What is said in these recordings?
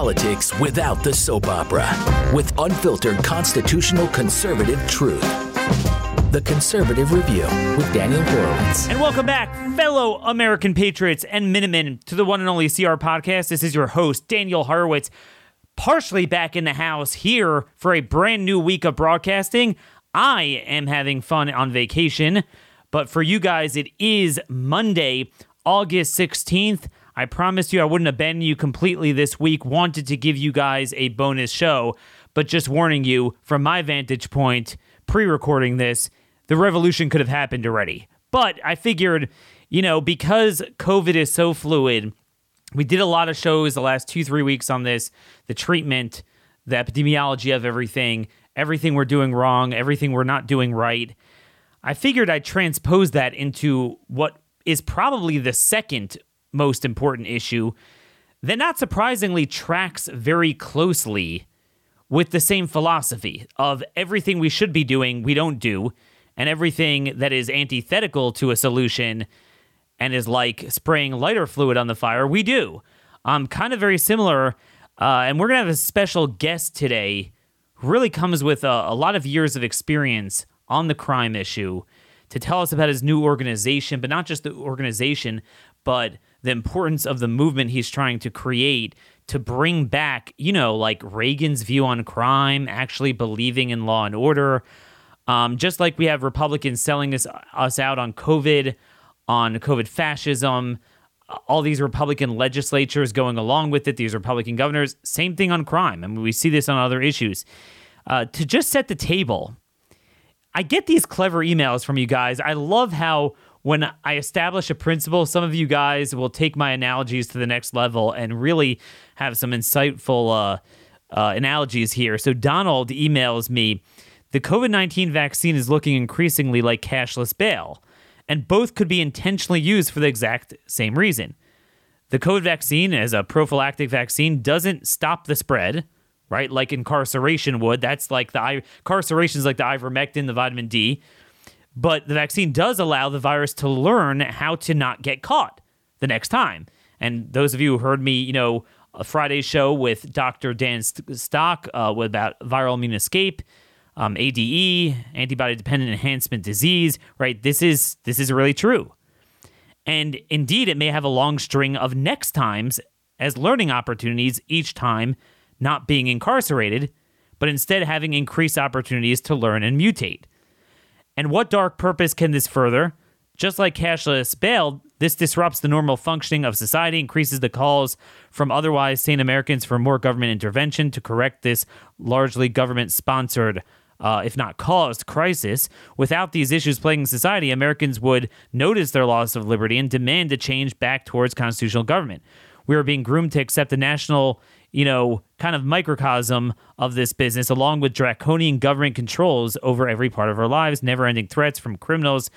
politics without the soap opera with unfiltered constitutional conservative truth. The Conservative Review with Daniel Horowitz. And welcome back, fellow American patriots and Minutemen, to the one and only CR podcast. This is your host, Daniel Horowitz, partially back in the house here for a brand new week of broadcasting. I am having fun on vacation, but for you guys, it is Monday, August 16th. I promised you I wouldn't abandon you completely this week. Wanted to give you guys a bonus show, but just warning you from my vantage point, pre recording this, the revolution could have happened already. But I figured, you know, because COVID is so fluid, we did a lot of shows the last two, three weeks on this the treatment, the epidemiology of everything, everything we're doing wrong, everything we're not doing right. I figured I'd transpose that into what is probably the second most important issue that not surprisingly tracks very closely with the same philosophy of everything we should be doing, we don't do, and everything that is antithetical to a solution and is like spraying lighter fluid on the fire, we do. Um, kind of very similar. Uh, and we're going to have a special guest today who really comes with a, a lot of years of experience on the crime issue to tell us about his new organization, but not just the organization, but the importance of the movement he's trying to create to bring back, you know, like Reagan's view on crime, actually believing in law and order, um, just like we have Republicans selling us, us out on COVID, on COVID fascism, all these Republican legislatures going along with it, these Republican governors, same thing on crime. I mean, we see this on other issues. Uh, to just set the table, I get these clever emails from you guys. I love how when I establish a principle, some of you guys will take my analogies to the next level and really have some insightful uh, uh, analogies here. So Donald emails me the COVID 19 vaccine is looking increasingly like cashless bail, and both could be intentionally used for the exact same reason. The COVID vaccine, as a prophylactic vaccine, doesn't stop the spread, right? Like incarceration would. That's like the incarceration is like the ivermectin, the vitamin D. But the vaccine does allow the virus to learn how to not get caught the next time. And those of you who heard me, you know, a Friday show with Dr. Dan Stock uh, about viral immune escape, um, ADE, antibody dependent enhancement disease, right? This is this is really true. And indeed, it may have a long string of next times as learning opportunities each time, not being incarcerated, but instead having increased opportunities to learn and mutate. And what dark purpose can this further? Just like cashless bail, this disrupts the normal functioning of society, increases the calls from otherwise sane Americans for more government intervention to correct this largely government sponsored uh, if not caused, crisis. Without these issues plaguing society, Americans would notice their loss of liberty and demand a change back towards constitutional government. We are being groomed to accept the national, you know, kind of microcosm of this business, along with draconian government controls over every part of our lives, never ending threats from criminals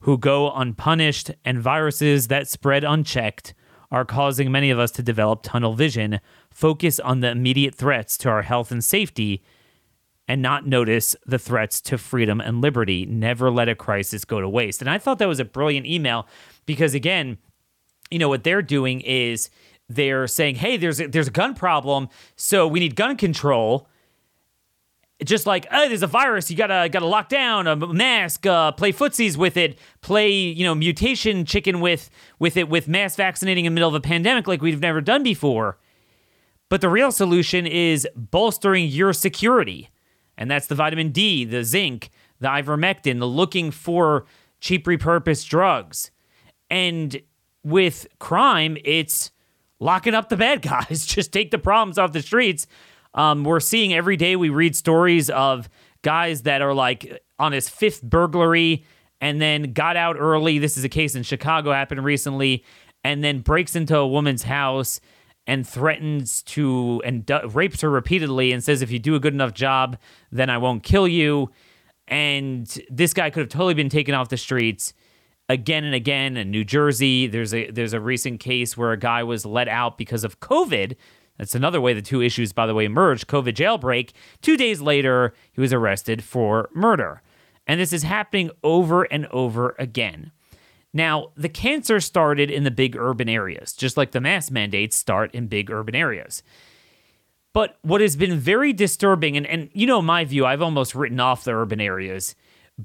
who go unpunished, and viruses that spread unchecked are causing many of us to develop tunnel vision, focus on the immediate threats to our health and safety and not notice the threats to freedom and liberty. Never let a crisis go to waste. And I thought that was a brilliant email because, again, you know, what they're doing is they're saying, hey, there's a, there's a gun problem, so we need gun control. Just like, oh, there's a virus, you gotta gotta lock down a mask, uh, play footsies with it, play you know mutation chicken with with it with mass vaccinating in the middle of a pandemic like we've never done before. But the real solution is bolstering your security and that's the vitamin D, the zinc, the ivermectin, the looking for cheap repurposed drugs. And with crime, it's locking up the bad guys. Just take the problems off the streets. Um, we're seeing every day, we read stories of guys that are like on his fifth burglary and then got out early. This is a case in Chicago, happened recently, and then breaks into a woman's house and threatens to and d- rapes her repeatedly and says if you do a good enough job then i won't kill you and this guy could have totally been taken off the streets again and again in new jersey. There's a there's a recent case where a guy was let out because of covid. That's another way the two issues by the way merged covid jailbreak. Two days later he was arrested for murder. And this is happening over and over again. Now, the cancer started in the big urban areas, just like the mask mandates start in big urban areas. But what has been very disturbing, and, and you know my view, I've almost written off the urban areas,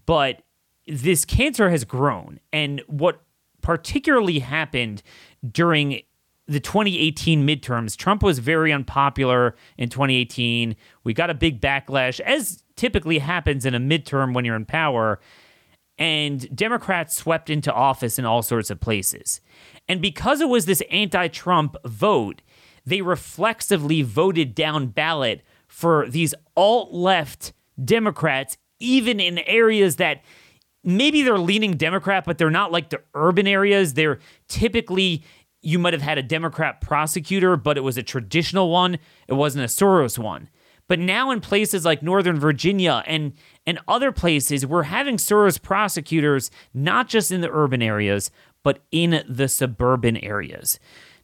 but this cancer has grown. And what particularly happened during the 2018 midterms, Trump was very unpopular in 2018. We got a big backlash, as typically happens in a midterm when you're in power. And Democrats swept into office in all sorts of places. And because it was this anti Trump vote, they reflexively voted down ballot for these alt left Democrats, even in areas that maybe they're leaning Democrat, but they're not like the urban areas. They're typically, you might have had a Democrat prosecutor, but it was a traditional one, it wasn't a Soros one. But now in places like Northern Virginia and and other places, we're having Soros prosecutors not just in the urban areas, but in the suburban areas.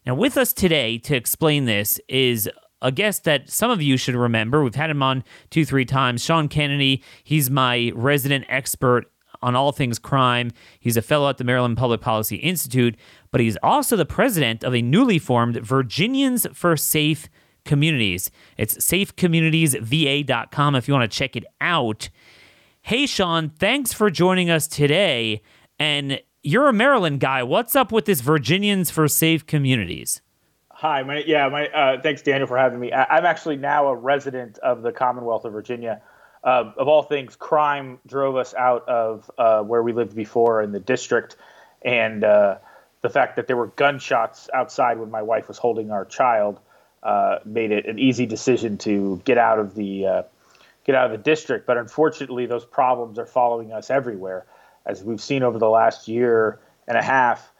Now, with us today to explain this is a guest that some of you should remember. We've had him on two, three times. Sean Kennedy, he's my resident expert on all things crime. He's a fellow at the Maryland Public Policy Institute, but he's also the president of a newly formed Virginians for Safe Communities. It's safecommunitiesva.com if you want to check it out. Hey, Sean, thanks for joining us today. And you're a Maryland guy. What's up with this Virginians for Safe Communities? Hi, my, yeah, my, uh, thanks, Daniel, for having me. I, am actually now a resident of the Commonwealth of Virginia. Uh, of all things, crime drove us out of uh, where we lived before in the district, and uh, the fact that there were gunshots outside when my wife was holding our child uh, made it an easy decision to get out of the uh, get out of the district. But unfortunately, those problems are following us everywhere as we've seen over the last year and a half,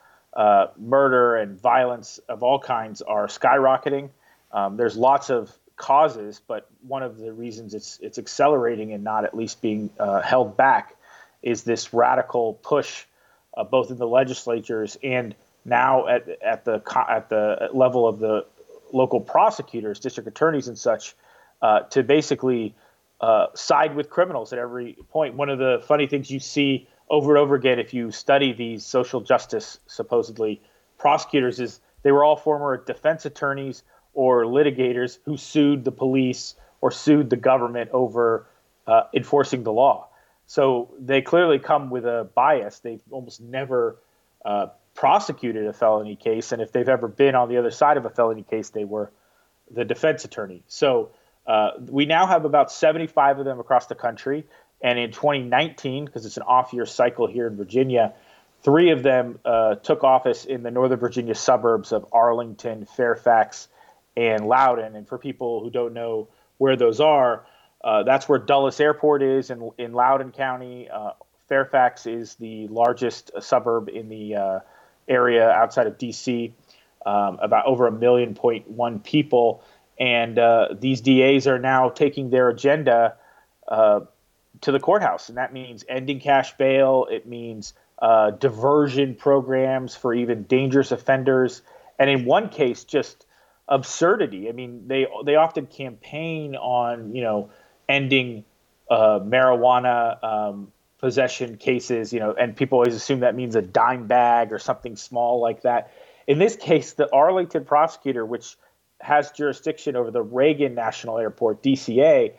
murder and violence of all kinds are skyrocketing. Um, there's lots of causes, but one of the reasons it's it's accelerating and not at least being uh, held back is this radical push, uh, both in the legislatures and now at at the at the level of the local prosecutors, district attorneys, and such, uh, to basically uh, side with criminals at every point. One of the funny things you see over and over again if you study these social justice supposedly prosecutors is they were all former defense attorneys or litigators who sued the police or sued the government over uh, enforcing the law. So they clearly come with a bias. They've almost never uh, prosecuted a felony case, and if they've ever been on the other side of a felony case, they were the defense attorney. So uh, we now have about 75 of them across the country. And in 2019, because it's an off year cycle here in Virginia, three of them uh, took office in the Northern Virginia suburbs of Arlington, Fairfax, and Loudoun. And for people who don't know where those are, uh, that's where Dulles Airport is in, in Loudoun County. Uh, Fairfax is the largest suburb in the uh, area outside of DC, um, about over a million point one people. And uh, these DAs are now taking their agenda uh, to the courthouse, and that means ending cash bail. It means uh, diversion programs for even dangerous offenders, and in one case, just absurdity. I mean, they they often campaign on you know ending uh, marijuana um, possession cases, you know, and people always assume that means a dime bag or something small like that. In this case, the Arlington prosecutor, which has jurisdiction over the Reagan National Airport (DCA),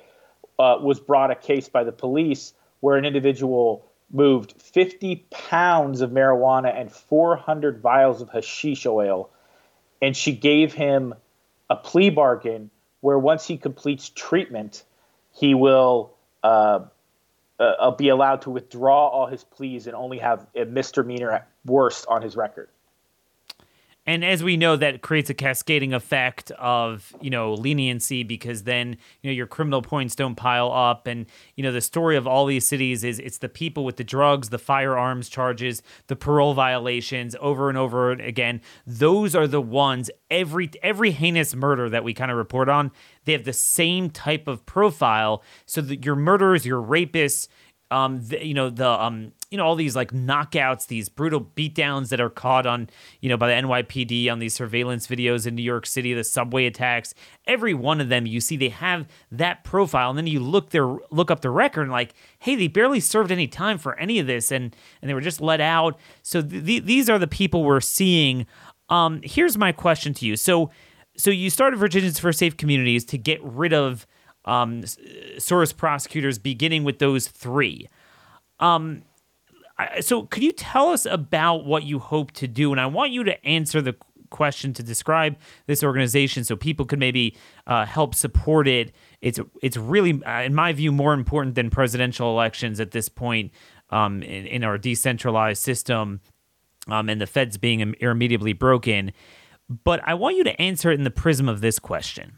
uh, was brought a case by the police where an individual moved 50 pounds of marijuana and 400 vials of hashish oil. And she gave him a plea bargain where once he completes treatment, he will uh, uh, be allowed to withdraw all his pleas and only have a misdemeanor at worst on his record. And as we know, that creates a cascading effect of you know leniency because then you know your criminal points don't pile up, and you know the story of all these cities is it's the people with the drugs, the firearms charges, the parole violations over and over again. Those are the ones every every heinous murder that we kind of report on. They have the same type of profile, so that your murderers, your rapists, um, the, you know the um, you know all these like knockouts, these brutal beatdowns that are caught on you know by the NYPD on these surveillance videos in New York City, the subway attacks. Every one of them, you see, they have that profile, and then you look their look up the record and like, hey, they barely served any time for any of this, and and they were just let out. So th- these are the people we're seeing. Um, here's my question to you. So so you started Virginians for Safe Communities to get rid of um, Soros prosecutors, beginning with those three. Um, so could you tell us about what you hope to do? And I want you to answer the question to describe this organization so people could maybe uh, help support it. It's it's really, uh, in my view, more important than presidential elections at this point um, in, in, our decentralized system um, and the feds being irremediably broken. But I want you to answer it in the prism of this question.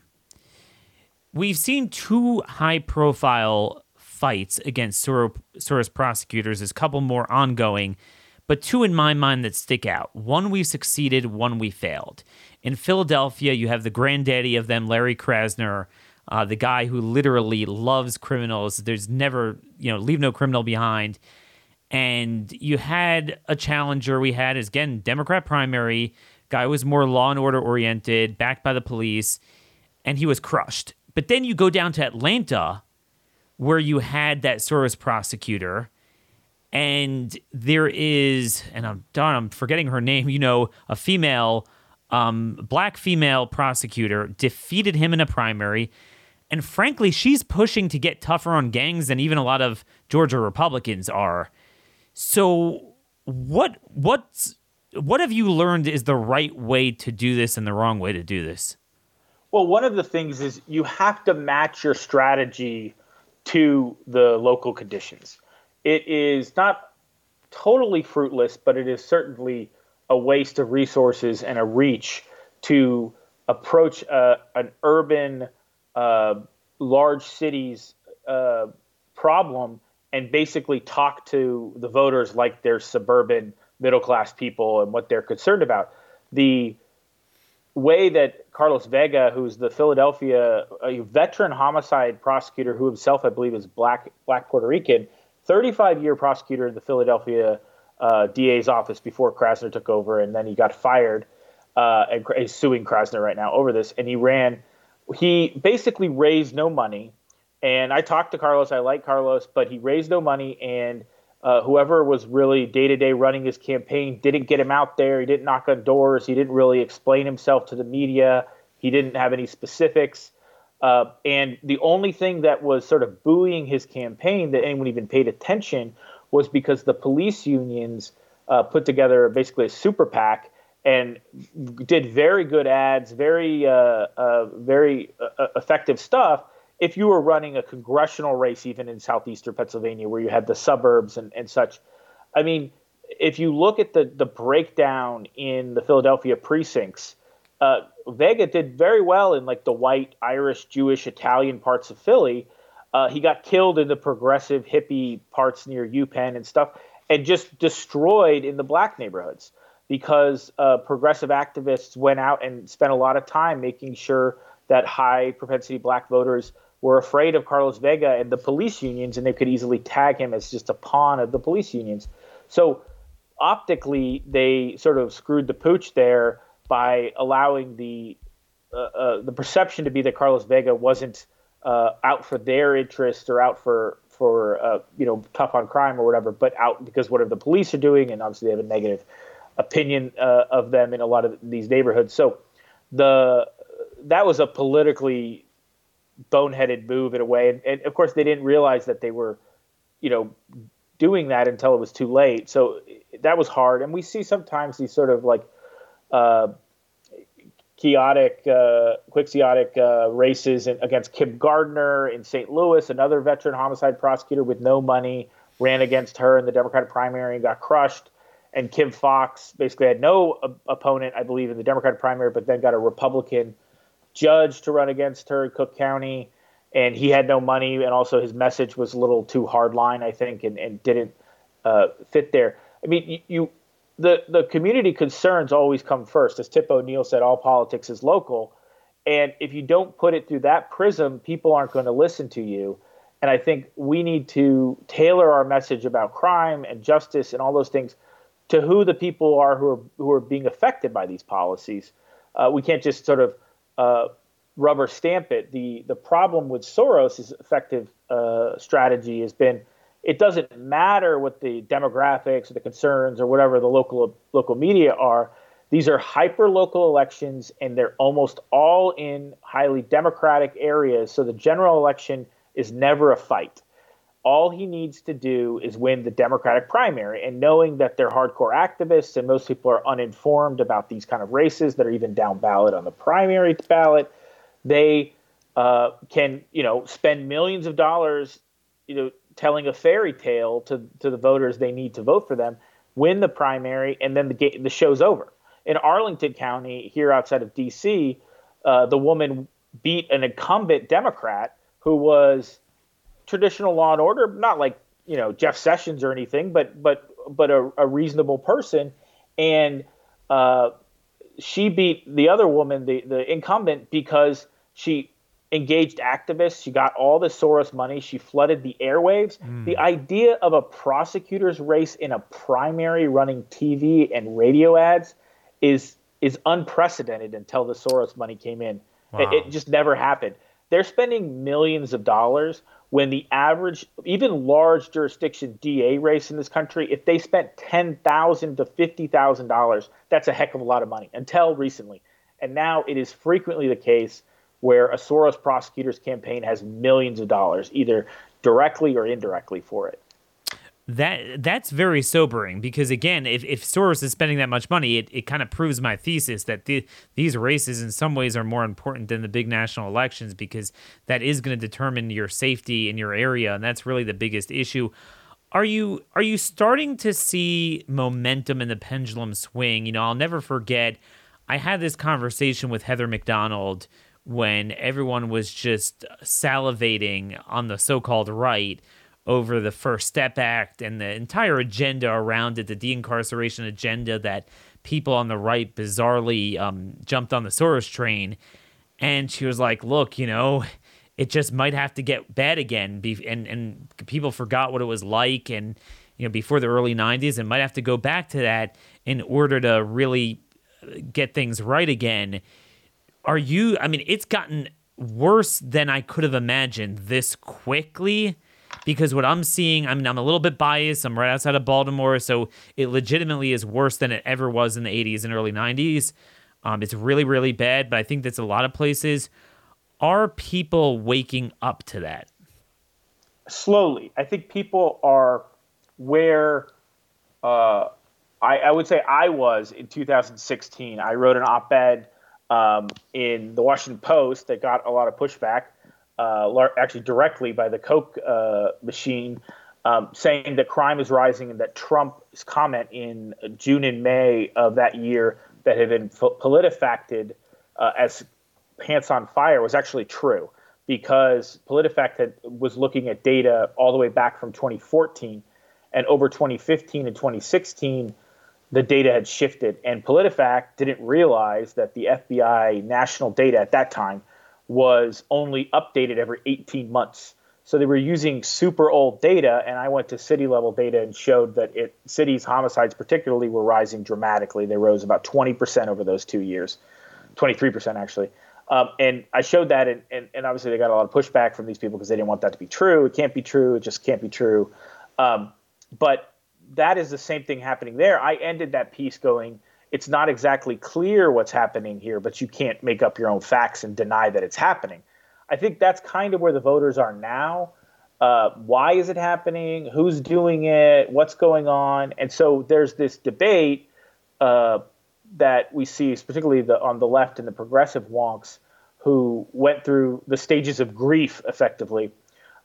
We've seen two high profile fights against Soros, prosecutors, there's a couple more ongoing, but two in my mind that stick out. One we succeeded, one we failed. In Philadelphia, you have the granddaddy of them, Larry Krasner, uh, the guy who literally loves criminals. There's never, you know, leave no criminal behind. And you had a challenger. We had, is again, Democrat primary Guy was more law and order oriented, backed by the police, and he was crushed. But then you go down to Atlanta, where you had that Soros prosecutor, and there is, and I'm done, I'm forgetting her name, you know, a female, um, black female prosecutor defeated him in a primary. And frankly, she's pushing to get tougher on gangs than even a lot of Georgia Republicans are. So what what's what have you learned is the right way to do this and the wrong way to do this? Well, one of the things is you have to match your strategy to the local conditions. It is not totally fruitless, but it is certainly a waste of resources and a reach to approach uh, an urban, uh, large cities uh, problem and basically talk to the voters like they're suburban middle class people and what they're concerned about. The way that Carlos Vega, who's the Philadelphia a veteran homicide prosecutor, who himself I believe is black black Puerto Rican, 35 year prosecutor in the Philadelphia uh, DA's office before Krasner took over, and then he got fired. Uh, and he's suing Krasner right now over this, and he ran. He basically raised no money, and I talked to Carlos. I like Carlos, but he raised no money, and uh, whoever was really day to day running his campaign didn't get him out there. He didn't knock on doors. He didn't really explain himself to the media. He didn't have any specifics. Uh, and the only thing that was sort of buoying his campaign that anyone even paid attention was because the police unions uh, put together basically a super PAC and did very good ads, very, uh, uh, very effective stuff if you were running a congressional race, even in southeastern Pennsylvania, where you had the suburbs and, and such, I mean, if you look at the, the breakdown in the Philadelphia precincts, uh, Vega did very well in like the white, Irish, Jewish, Italian parts of Philly. Uh, he got killed in the progressive hippie parts near UPenn and stuff, and just destroyed in the black neighborhoods because uh, progressive activists went out and spent a lot of time making sure that high propensity black voters were afraid of Carlos Vega and the police unions, and they could easily tag him as just a pawn of the police unions. So optically, they sort of screwed the pooch there by allowing the uh, uh, the perception to be that Carlos Vega wasn't uh, out for their interest or out for for uh, you know tough on crime or whatever, but out because whatever the police are doing, and obviously they have a negative opinion uh, of them in a lot of these neighborhoods. So the that was a politically boneheaded move in a way. And, and, of course, they didn't realize that they were, you know, doing that until it was too late. So that was hard. And we see sometimes these sort of like uh, chaotic, uh, quixotic uh, races in, against Kim Gardner in St. Louis, another veteran homicide prosecutor with no money, ran against her in the Democratic primary and got crushed. And Kim Foxx basically had no opponent, I believe, in the Democratic primary, but then got a Republican judge to run against her in Cook County, and he had no money, and also his message was a little too hardline, I think, and, and didn't uh, fit there. I mean, you, you, the the community concerns always come first, as Tip O'Neill said. All politics is local, and if you don't put it through that prism, people aren't going to listen to you. And I think we need to tailor our message about crime and justice and all those things to who the people are who are who are being affected by these policies. Uh, we can't just sort of uh, rubber stamp it. The the problem with Soros' effective uh, strategy has been it doesn't matter what the demographics or the concerns or whatever the local local media are. These are hyper local elections, and they're almost all in highly democratic areas. So the general election is never a fight. All he needs to do is win the Democratic primary. And knowing that they're hardcore activists and most people are uninformed about these kind of races that are even down ballot on the primary ballot, they uh, can, you know, spend millions of dollars, you know, telling a fairy tale to, to the voters they need to vote for them, win the primary, and then the, the show's over. In Arlington County, here outside of D.C., uh, the woman beat an incumbent Democrat who was traditional law and order, not like you know Jeff Sessions or anything, but but but a, a reasonable person, and uh, she beat the other woman, the the incumbent, because she engaged activists. She got all the Soros money. She flooded the airwaves. Mm. The idea of a prosecutor's race in a primary running TV and radio ads is is unprecedented until the Soros money came in. Wow. It, it just never happened. They're spending millions of dollars when the average, even large jurisdiction DA race in this country, if they spent ten thousand to fifty thousand dollars, that's a heck of a lot of money. Until recently, and now it is frequently the case where a Soros prosecutor's campaign has millions of dollars, either directly or indirectly, for it. That that's very sobering because again, if, if Soros is spending that much money, it, it kind of proves my thesis that the, these races in some ways are more important than the big national elections because that is going to determine your safety in your area, and that's really the biggest issue. Are you are you starting to see momentum in the pendulum swing? You know, I'll never forget. I had this conversation with Heather Mac Donald when everyone was just salivating on the so-called right over the First Step Act and the entire agenda around it, the de-incarceration agenda that people on the right bizarrely um, jumped on the Soros train. And she was like, "Look, you know, it just might have to get bad again." And and people forgot what it was like, and you know, before the early '90s, and might have to go back to that in order to really uh, get things right again. Are you? I mean, it's gotten worse than I could have imagined this quickly because what I'm seeing, I mean, I'm a little bit biased. I'm right outside of Baltimore, so it legitimately is worse than it ever was in the 80s and early 90s. Um, it's really, really bad, but I think that's a lot of places. Are people waking up to that? Slowly. I think people are where uh, I, I, would say I was in 2016. I wrote an op ed um, in the Washington Post that got a lot of pushback uh, actually directly by the Koch uh, machine, um, saying that crime is rising and that Trump's comment in June and May of that year that had been PolitiFacted uh, as pants on fire was actually true because PolitiFact had, was looking at data all the way back from 2014 and over 2015 and 2016 the data had shifted and PolitiFact didn't realize that the FBI national data at that time was only updated every 18 months. So they were using super old data, and I went to city level data and showed that it cities homicides particularly were rising dramatically. They rose about 20% over those two years, 23% actually. Um, and I showed that, and, and, and, obviously they got a lot of pushback from these people because they didn't want that to be true. It can't be true. It just can't be true. Um, but that is the same thing happening there. I ended that piece going, it's not exactly clear what's happening here, but you can't make up your own facts and deny that it's happening. I think that's kind of where the voters are now. Uh, why is it happening? Who's doing it? What's going on? And so there's this debate uh, that we see, particularly the, on the left and the progressive wonks, who went through the stages of grief effectively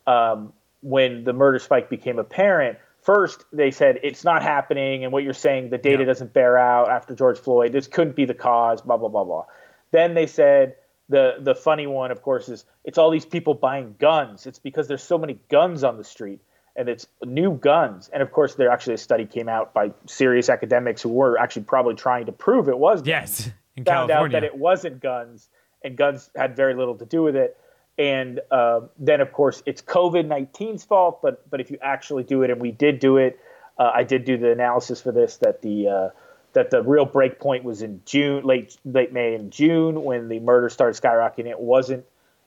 um, when the murder spike became apparent first they said it's not happening and what you're saying the data yeah. doesn't bear out after George Floyd this couldn't be the cause blah blah blah blah then they said the the funny one of course is it's all these people buying guns it's because there's so many guns on the street and it's new guns and of course there actually a study came out by serious academics who were actually probably trying to prove it was guns. yes in found California. out that it wasn't guns and guns had very little to do with it and uh, then of course it's COVID 19's fault. But but if you actually do it, and we did do it, uh, I did do the analysis for this that the uh, that the real break point was in June, late late May and June when the murder started skyrocketing. It wasn't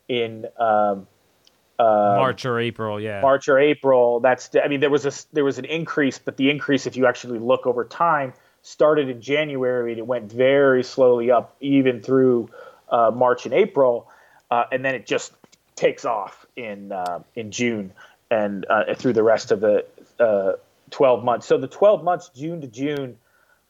in um, uh, March or April, yeah. March or April. That's I mean there was a there was an increase, but the increase, if you actually look over time, started in January and it went very slowly up even through uh, March and April, uh, and then it just takes off in uh, in June and uh, through the rest of the uh, 12 months. So the 12 months, June to June,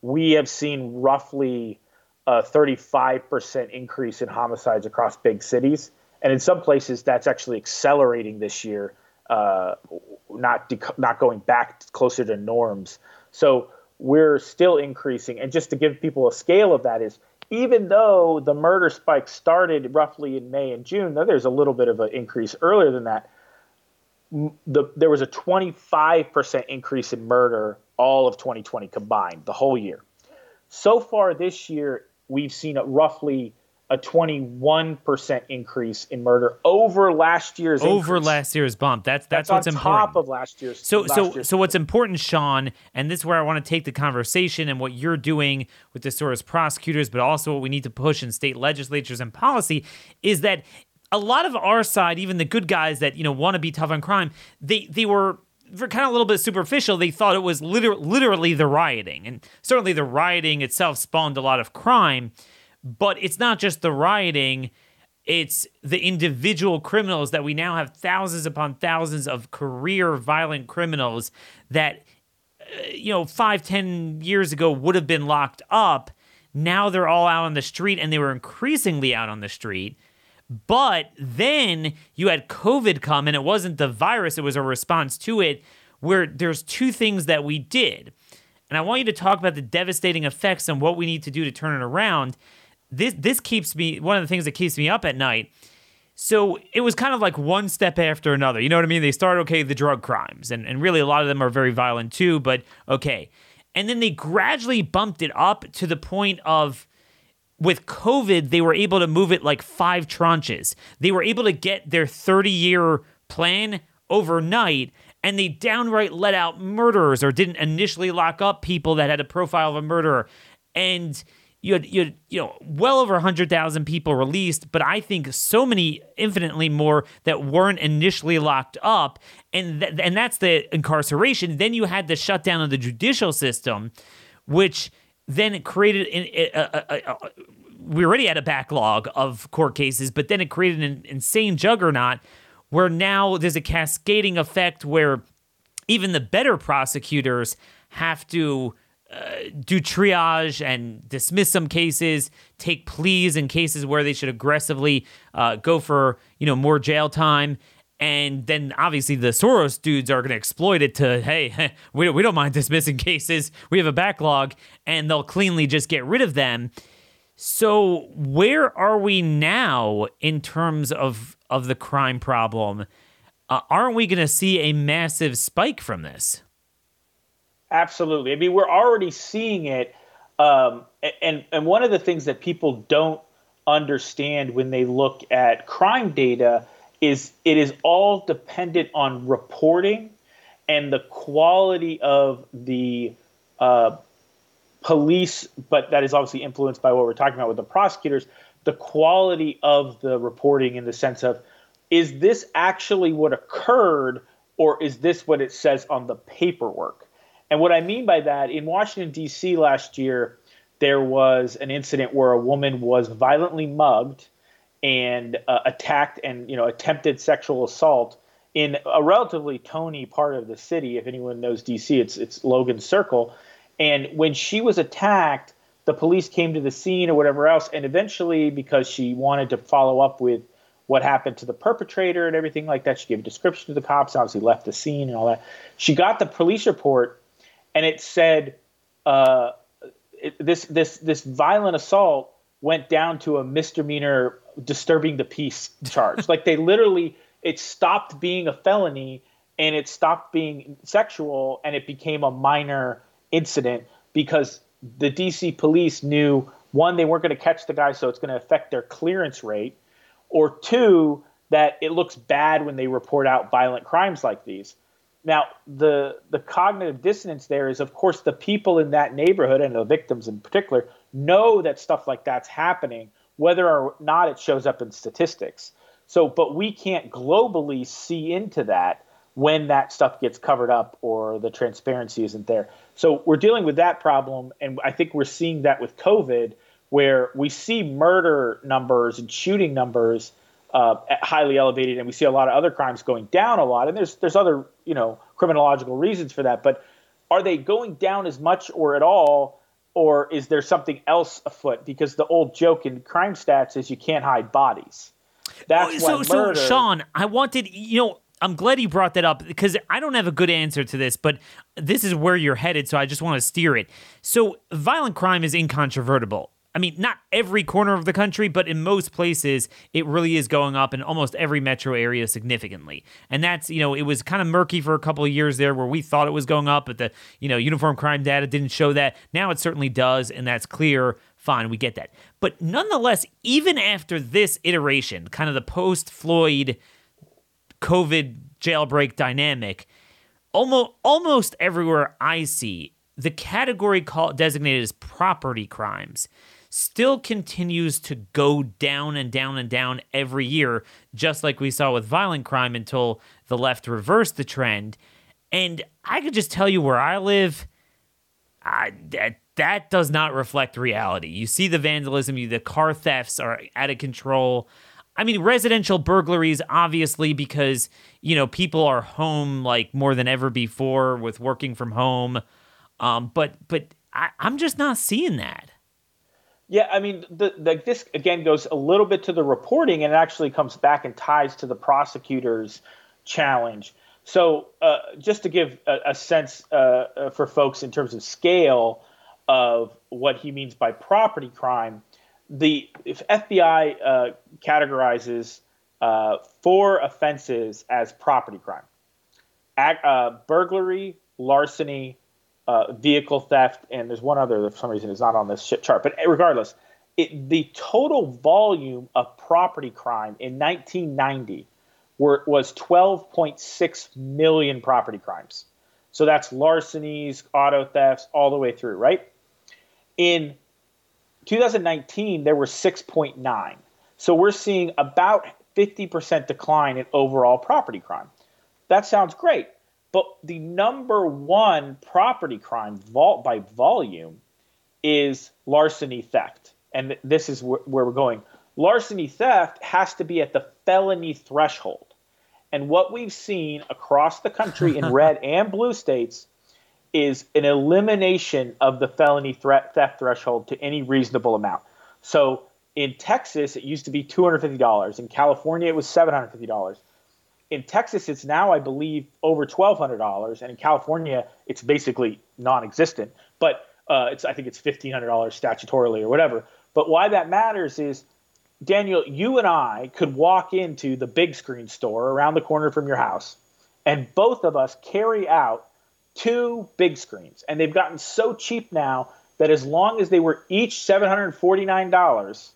we have seen roughly a 35% increase in homicides across big cities, and in some places that's actually accelerating this year, uh, not dec- not going back closer to norms. So we're still increasing. And just to give people a scale of that is even though the murder spike started roughly in May and June, though there's a little bit of an increase earlier than that, the, there was a 25% increase in murder all of 2020 combined, the whole year. So far this year, we've seen a roughly a 21% increase in murder over last year's over increase. last year's bump. That's that's, that's what's on important. top of last year's. So last so year's so what's important, Sean, and this is where I want to take the conversation and what you're doing with the Soros prosecutors, but also what we need to push in state legislatures and policy, is that a lot of our side, even the good guys that you know want to be tough on crime, they they were for kind of a little bit superficial, they thought it was liter- literally the rioting. And certainly the rioting itself spawned a lot of crime. But it's not just the rioting, it's the individual criminals that we now have thousands upon thousands of career violent criminals that, uh, you know, five, ten years ago would have been locked up. Now they're all out on the street and they were increasingly out on the street. But then you had COVID come and it wasn't the virus, it was a response to it, where there's two things that we did. And I want you to talk about the devastating effects and what we need to do to turn it around this this keeps me one of the things that keeps me up at night. So it was kind of like one step after another. You know what I mean? They start okay, the drug crimes, and, and really a lot of them are very violent too, but okay. And then they gradually bumped it up to the point of with COVID, they were able to move it like five tranches. They were able to get their 30 year plan overnight and they downright let out murderers or didn't initially lock up people that had a profile of a murderer. And you had, you had, you know, well over 100,000 people released, but I think so many, infinitely more, that weren't initially locked up. And, th- and that's the incarceration. Then you had the shutdown of the judicial system, which then created a, a, a, we already had a backlog of court cases, but then it created an insane juggernaut where now there's a cascading effect where even the better prosecutors have to uh, do triage and dismiss some cases, take pleas in cases where they should aggressively uh, go for you know more jail time, and then obviously the Soros dudes are going to exploit it to hey we we don't mind dismissing cases, we have a backlog, and they'll cleanly just get rid of them. So where are we now in terms of of the crime problem? Uh, aren't we going to see a massive spike from this? Absolutely. I mean, we're already seeing it. Um, and, and one of the things that people don't understand when they look at crime data is it is all dependent on reporting and the quality of the uh, police, but that is obviously influenced by what we're talking about with the prosecutors, the quality of the reporting in the sense of is this actually what occurred or is this what it says on the paperwork? And what I mean by that, in Washington, D.C. last year, there was an incident where a woman was violently mugged and uh, attacked and you know attempted sexual assault in a relatively tony part of the city. If anyone knows D.C., it's it's Logan Circle. And when she was attacked, the police came to the scene or whatever else, and eventually, because she wanted to follow up with what happened to the perpetrator and everything like that, she gave a description to the cops. Obviously, left the scene and all that. She got the police report and it said uh, it, this this this violent assault went down to a misdemeanor disturbing the peace charge. like they literally it stopped being a felony and it stopped being sexual and it became a minor incident because the DC police knew one they weren't going to catch the guy so it's going to affect their clearance rate or two that it looks bad when they report out violent crimes like these. Now, the the cognitive dissonance there is, of course, the people in that neighborhood and the victims in particular know that stuff like that's happening, whether or not it shows up in statistics. So, but we can't globally see into that when that stuff gets covered up or the transparency isn't there. So we're dealing with that problem, and I think we're seeing that with COVID, where we see murder numbers and shooting numbers uh, highly elevated, and we see a lot of other crimes going down a lot. And there's there's other you know criminological reasons for that, but are they going down as much or at all? Or is there something else afoot? Because the old joke in crime stats is you can't hide bodies. That's oh, so, murder, so Sean, I wanted you know I'm glad you brought that up because I don't have a good answer to this, but this is where you're headed, so I just want to steer it. So, violent crime is incontrovertible. I mean, not every corner of the country, but in most places, it really is going up in almost every metro area significantly. And that's, you know, it was kind of murky for a couple of years there where we thought it was going up, but the, you know, uniform crime data didn't show that. Now it certainly does, and that's clear. Fine, we get that. But nonetheless, even after this iteration, kind of the post Floyd COVID jailbreak dynamic, almost almost everywhere I see the category called designated as property crimes still continues to go down and down and down every year, just like we saw with violent crime until the left reversed the trend. And I could just tell you where I live, I, that that does not reflect reality. You see the vandalism, you the car thefts are out of control. I mean, residential burglaries, obviously, because, you know, people are home like more than ever before with working from home. Um, but but I, I'm just not seeing that. Yeah, I mean, the, the, this again goes a little bit to the reporting, and it actually comes back and ties to the prosecutor's challenge. So, uh, just to give a, a sense uh, uh for folks in terms of scale of what he means by property crime, the FBI uh, categorizes uh, four offenses as property crime: Ag- uh, burglary, larceny, uh, vehicle theft, and there's one other that for some reason is not on this chart. But regardless, it, the total volume of property crime in 1990 were, was 12.6 million property crimes. So that's larcenies, auto thefts, all the way through, right? In 2019, there were 6.9. So we're seeing about 50% decline in overall property crime. That sounds great. But the number one property crime vault by volume is larceny theft. And this is where, where we're going. Larceny theft has to be at the felony threshold. And what we've seen across the country in red and blue states is an elimination of the felony threat theft threshold to any reasonable amount. So in Texas, it used to be $250. In California, it was $750. In Texas, it's now, I believe, over $1,200. And in California, it's basically non existent. But uh, it's, I think it's $1,500 statutorily or whatever. But why that matters is, Daniel, you and I could walk into the big screen store around the corner from your house, and both of us carry out two big screens, and they've gotten so cheap now that as long as they were each $749,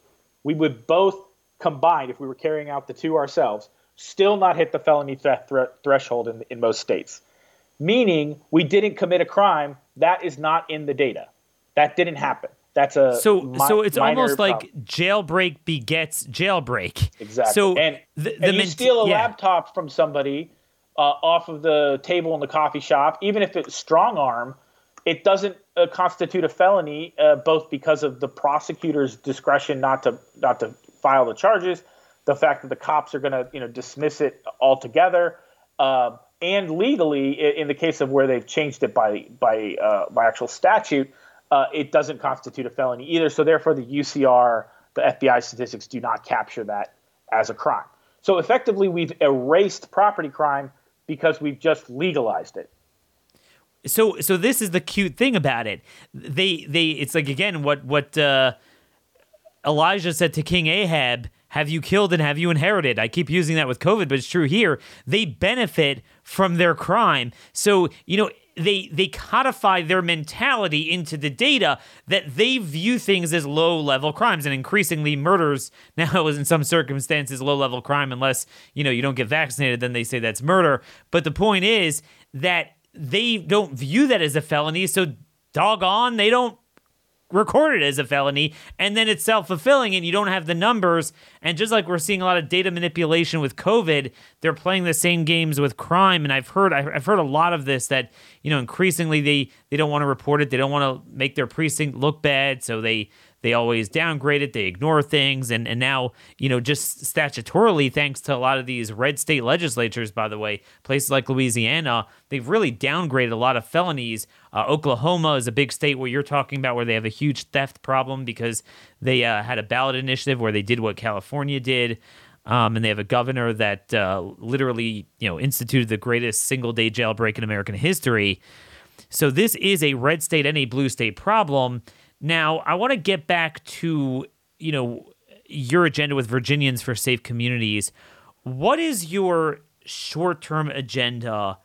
we would both combined, if we were carrying out the two ourselves, still not hit the felony theft threshold in, in most states. Meaning we didn't commit a crime that is not in the data. That didn't happen. That's a so mi- so it's almost problem. like jailbreak begets jailbreak. Exactly. So and, the, the and you steal a yeah. laptop from somebody uh, off of the table in the coffee shop, even if it's strong arm, it doesn't uh, constitute a felony, uh, both because of the prosecutor's discretion not to not to file the charges, the fact that the cops are going to you know dismiss it altogether, uh, and legally, in the case of where they've changed it by by uh, by actual statute, uh, it doesn't constitute a felony either. So therefore, the UCR, the FBI statistics do not capture that as a crime. So effectively, we've erased property crime because we've just legalized it. So so this is the cute thing about it. They they it's like again what what uh, Elijah said to King Ahab, have you killed and have you inherited? I keep using that with COVID, but it's true here. They benefit from their crime. So, you know, they they codify their mentality into the data that they view things as low level crimes and increasingly murders now is in some circumstances low level crime unless you know you don't get vaccinated then they say that's murder but the point is that they don't view that as a felony so doggone they don't recorded as a felony, and then it's self fulfilling, and you don't have the numbers. And just like we're seeing a lot of data manipulation with COVID, they're playing the same games with crime. And I've heard I've heard a lot of this that you know increasingly they they don't want to report it, they don't want to make their precinct look bad, so they they always downgrade it, they ignore things, and, and now, you know, just statutorily, thanks to a lot of these red state legislatures, by the way, places like Louisiana, they've really downgraded a lot of felonies. Uh, Oklahoma is a big state where you're talking about where they have a huge theft problem because they uh, had a ballot initiative where they did what California did. Um, and they have a governor that uh, literally, you know, instituted the greatest single day jailbreak in American history. So this is a red state and a blue state problem. Now, I want to get back to, you know, your agenda with Virginians for Safe Communities. What is your short-term agenda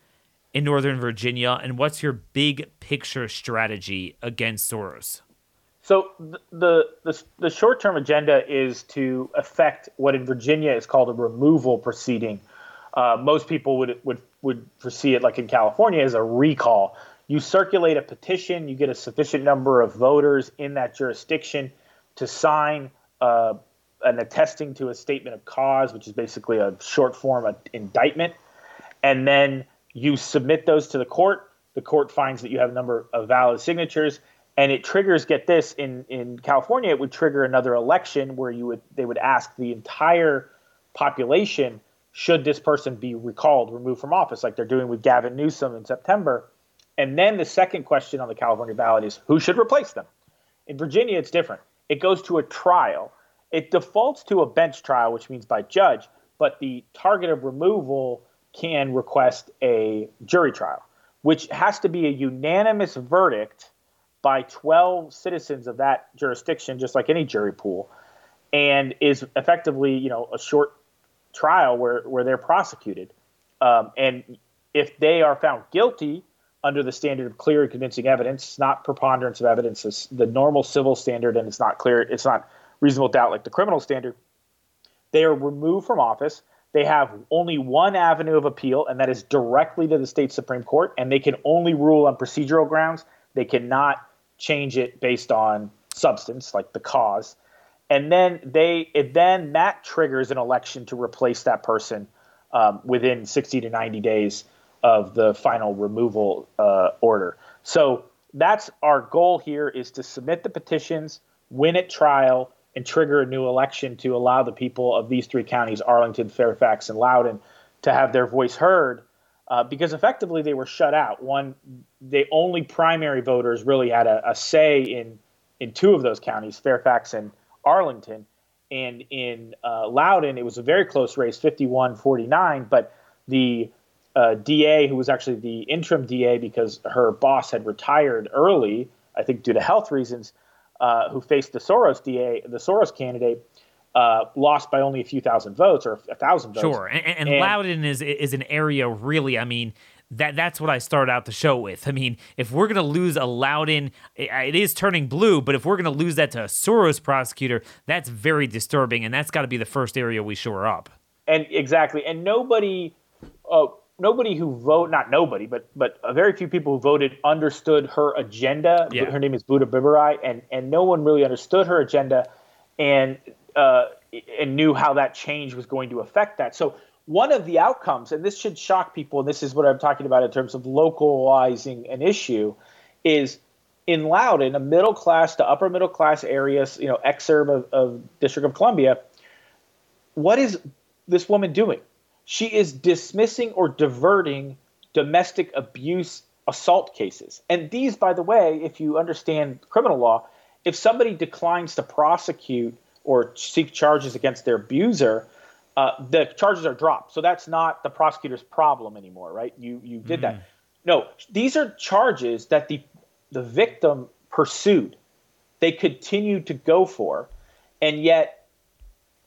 in Northern Virginia and what's your big picture strategy against Soros? So the the, the short-term agenda is to affect what in Virginia is called a removal proceeding. Uh, most people would would would foresee it like in California as a recall you circulate a petition, you get a sufficient number of voters in that jurisdiction to sign uh, an attesting to a statement of cause, which is basically a short form indictment, and then you submit those to the court. The court finds that you have a number of valid signatures, and it triggers. Get this in in California, it would trigger another election where you would they would ask the entire population should this person be recalled, removed from office, like they're doing with Gavin Newsom in September and then the second question on the California ballot is who should replace them? In Virginia, it's different. It goes to a trial. It defaults to a bench trial, which means by judge, but the target of removal can request a jury trial, which has to be a unanimous verdict by 12 citizens of that jurisdiction, just like any jury pool, and is effectively, you know, a short trial where, where they're prosecuted. Um, and if they are found guilty, under the standard of clear and convincing evidence. It's not preponderance of evidence. It's the normal civil standard, and it's not clear. It's not reasonable doubt like the criminal standard. They are removed from office. They have only one avenue of appeal, and that is directly to the state supreme court. And they can only rule on procedural grounds. They cannot change it based on substance, like the cause. And then they, it, then that triggers an election to replace that person um, within 60 to 90 days of the final removal uh, order. So that's our goal here is to submit the petitions, win at trial, and trigger a new election to allow the people of these three counties, Arlington, Fairfax, and Loudoun, to have their voice heard. Uh, because effectively they were shut out. One, the only primary voters really had a, a say in in two of those counties, Fairfax and Arlington. And in uh, Loudoun, it was a very close race, 51 49. But the uh, DA, who was actually the interim DA because her boss had retired early, I think due to health reasons, uh, who faced the Soros DA, the Soros candidate, uh, lost by only a few thousand votes or a thousand votes. Sure, and, and, and Loudoun is is an area really. I mean, that that's what I started out the show with. I mean, if we're gonna lose a Loudoun, it, it is turning blue, but if we're gonna lose that to a Soros prosecutor, that's very disturbing, and that's got to be the first area we shore up. And exactly, and nobody. Uh, nobody who vote not nobody but but a very few people who voted understood her agenda. Yeah. her name is Buta Biberaj and and no one really understood her agenda and uh, and knew how that change was going to affect that. So one of the outcomes and this should shock people and this is what I'm talking about in terms of localizing an issue is in Loudoun a middle class to upper middle class areas you know exurb of, of District of Columbia what is this woman doing she is dismissing or diverting domestic abuse assault cases. And these, by the way, if you understand criminal law, if somebody declines to prosecute or seek charges against their abuser, uh, the charges are dropped. So that's not the prosecutor's problem anymore, right? You you did mm. that. No, these are charges that the the victim pursued. They continued to go for, and yet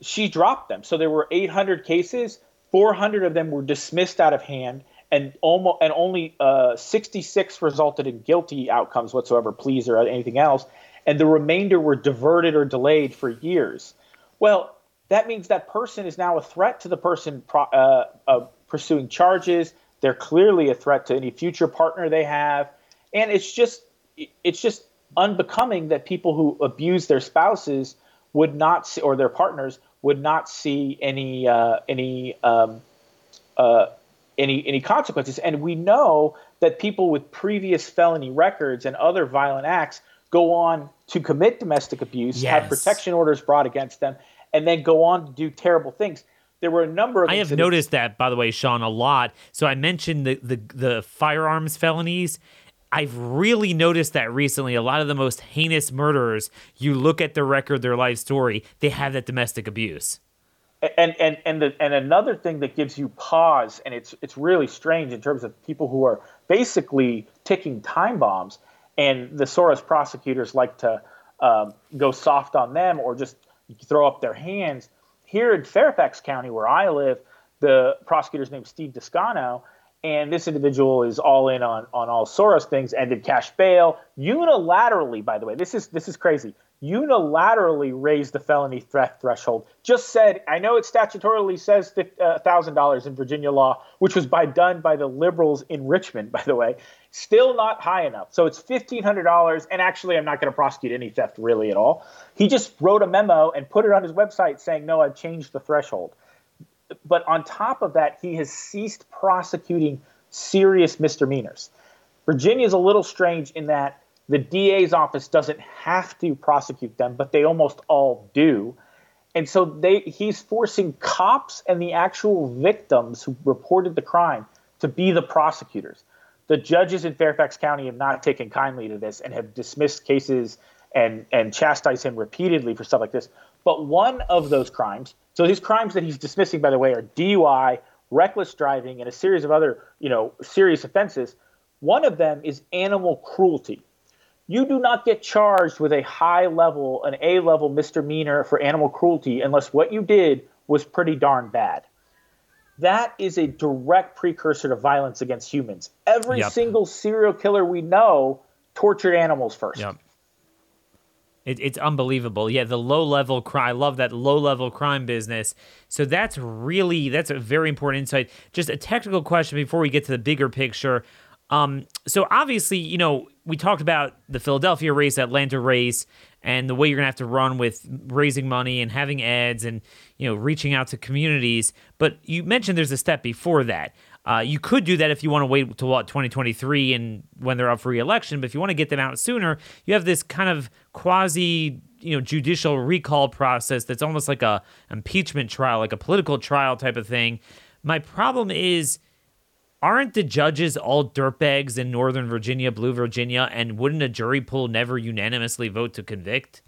she dropped them. So there were 800 cases. 400 of them were dismissed out of hand, and almost and only uh, 66 resulted in guilty outcomes whatsoever, pleas or anything else, and the remainder were diverted or delayed for years. Well, that means that person is now a threat to the person pro- uh, uh, pursuing charges. They're clearly a threat to any future partner they have, and it's just it's just unbecoming that people who abuse their spouses would not or their partners would not see any uh, any um, uh, any any consequences. And we know that people with previous felony records and other violent acts go on to commit domestic abuse, yes. have protection orders brought against them, and then go on to do terrible things. There were a number of. I have noticed that, by the way, Sean, a lot. So I mentioned the the, the firearms felonies. I've really noticed that recently. A lot of the most heinous murderers, you look at their record, their life story, they have that domestic abuse. And and and the, and another thing that gives you pause, and it's it's really strange in terms of people who are basically ticking time bombs, and the Soros prosecutors like to um, go soft on them or just throw up their hands. Here in Fairfax County, where I live, the prosecutor's name is Steve Descano, and this individual is all in on, on all Soros things, ended cash bail unilaterally. By the way, this is this is crazy. Unilaterally raised the felony threat threshold. Just said, I know it statutorily says uh, thousand dollars in Virginia law, which was by done by the liberals in Richmond, by the way. Still not high enough. So it's fifteen hundred dollars, and actually, I'm not going to prosecute any theft really at all. He just wrote a memo and put it on his website saying, no, I've changed the threshold but on top of that, he has ceased prosecuting serious misdemeanors. Virginia is a little strange in that the DA's office doesn't have to prosecute them, but they almost all do. And so they, he's forcing cops and the actual victims who reported the crime to be the prosecutors. The judges in Fairfax County have not taken kindly to this and have dismissed cases and, and chastised him repeatedly for stuff like this. But one of those crimes, so these crimes that he's dismissing, by the way, are DUI, reckless driving, and a series of other, you know, serious offenses. One of them is animal cruelty. You do not get charged with a high level, an A level misdemeanor for animal cruelty unless what you did was pretty darn bad. That is a direct precursor to violence against humans. Every yep. single serial killer we know tortured animals first. Yep. It, it's unbelievable. Yeah, the low level crime. I love that low level crime business. So that's really that's a very important insight. Just a technical question before we get to the bigger picture. Um, so obviously, you know, we talked about the Philadelphia race, Atlanta race, and the way you're gonna have to run with raising money and having ads and you know reaching out to communities. But you mentioned there's a step before that. Uh, you could do that if you want to wait till what 2023 and when they're up for re-election. But if you want to get them out sooner, you have this kind of quasi, you know, judicial recall process that's almost like a impeachment trial, like a political trial type of thing. My problem is, aren't the judges all dirtbags in Northern Virginia, Blue Virginia, and wouldn't a jury pool never unanimously vote to convict?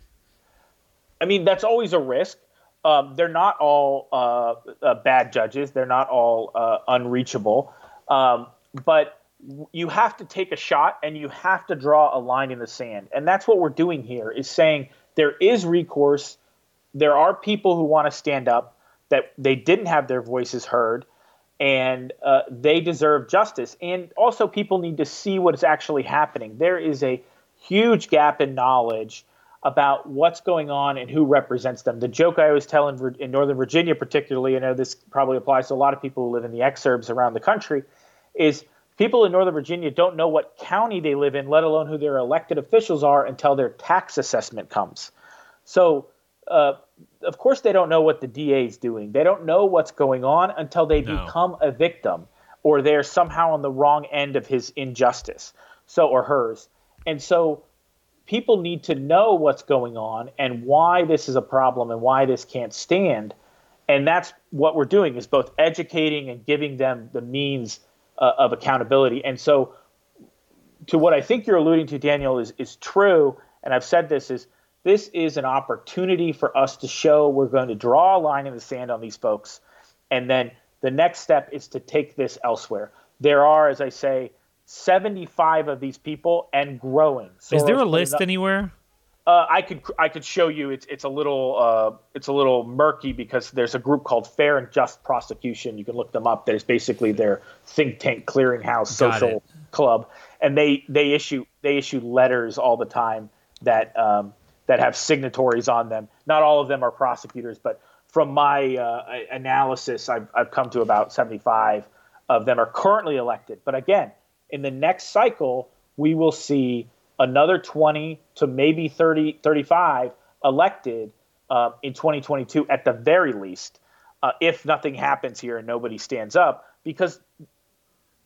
I mean, that's always a risk um, they're not all uh, uh, bad judges. They're not all uh, unreachable. Um, but you have to take a shot and you have to draw a line in the sand. And that's what we're doing here is saying there is recourse. There are people who want to stand up that they didn't have their voices heard and uh, they deserve justice. And also, people need to see what is actually happening. There is a huge gap in knowledge about what's going on and who represents them. The joke I always tell in, in Northern Virginia, particularly, I know this probably applies to a lot of people who live in the exurbs around the country, is people in Northern Virginia don't know what county they live in, let alone who their elected officials are until their tax assessment comes. So, uh, of course, they don't know what the DA is doing. They don't know what's going on until they no. become a victim or they're somehow on the wrong end of his injustice, so or hers. And so people need to know what's going on and why this is a problem and why this can't stand. And that's what we're doing is both educating and giving them the means uh, of accountability. And so to what I think you're alluding to, Daniel, is, is true. And I've said this is this is an opportunity for us to show we're going to draw a line in the sand on these folks. And then the next step is to take this elsewhere. There are, as I say, 75 of these people and growing. So Is there a list anywhere? Uh, I could I could show you. It's it's a little uh, it's a little murky because there's a group called Fair and Just Prosecution. You can look them up. That is basically their think tank clearinghouse social club, and they they issue they issue letters all the time that um, that have signatories on them. Not all of them are prosecutors, but from my uh, analysis, I've I've come to about 75 of them are currently elected. But again, in the next cycle, we will see another 20 to maybe 30, 35 elected uh, in 2022 at the very least, uh, if nothing happens here and nobody stands up, because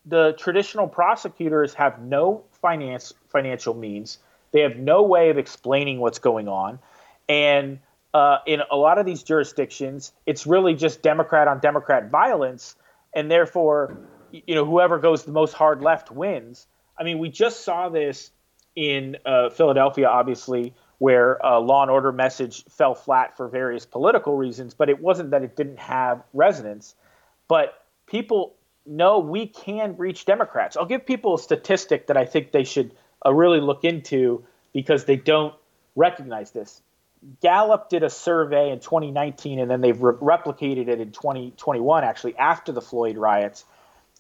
the traditional prosecutors have no finance financial means. They have no way of explaining what's going on, and uh, in a lot of these jurisdictions, it's really just Democrat on Democrat violence, and therefore, you know, whoever goes the most hard left wins. I mean, we just saw this in uh, Philadelphia, obviously, where a law and order message fell flat for various political reasons, but it wasn't that it didn't have resonance. But people know we can reach Democrats. I'll give people a statistic that I think they should uh, really look into because they don't recognize this. Gallup did a survey in 2019, and then they've re- replicated it in 2021, actually, after the Floyd riots,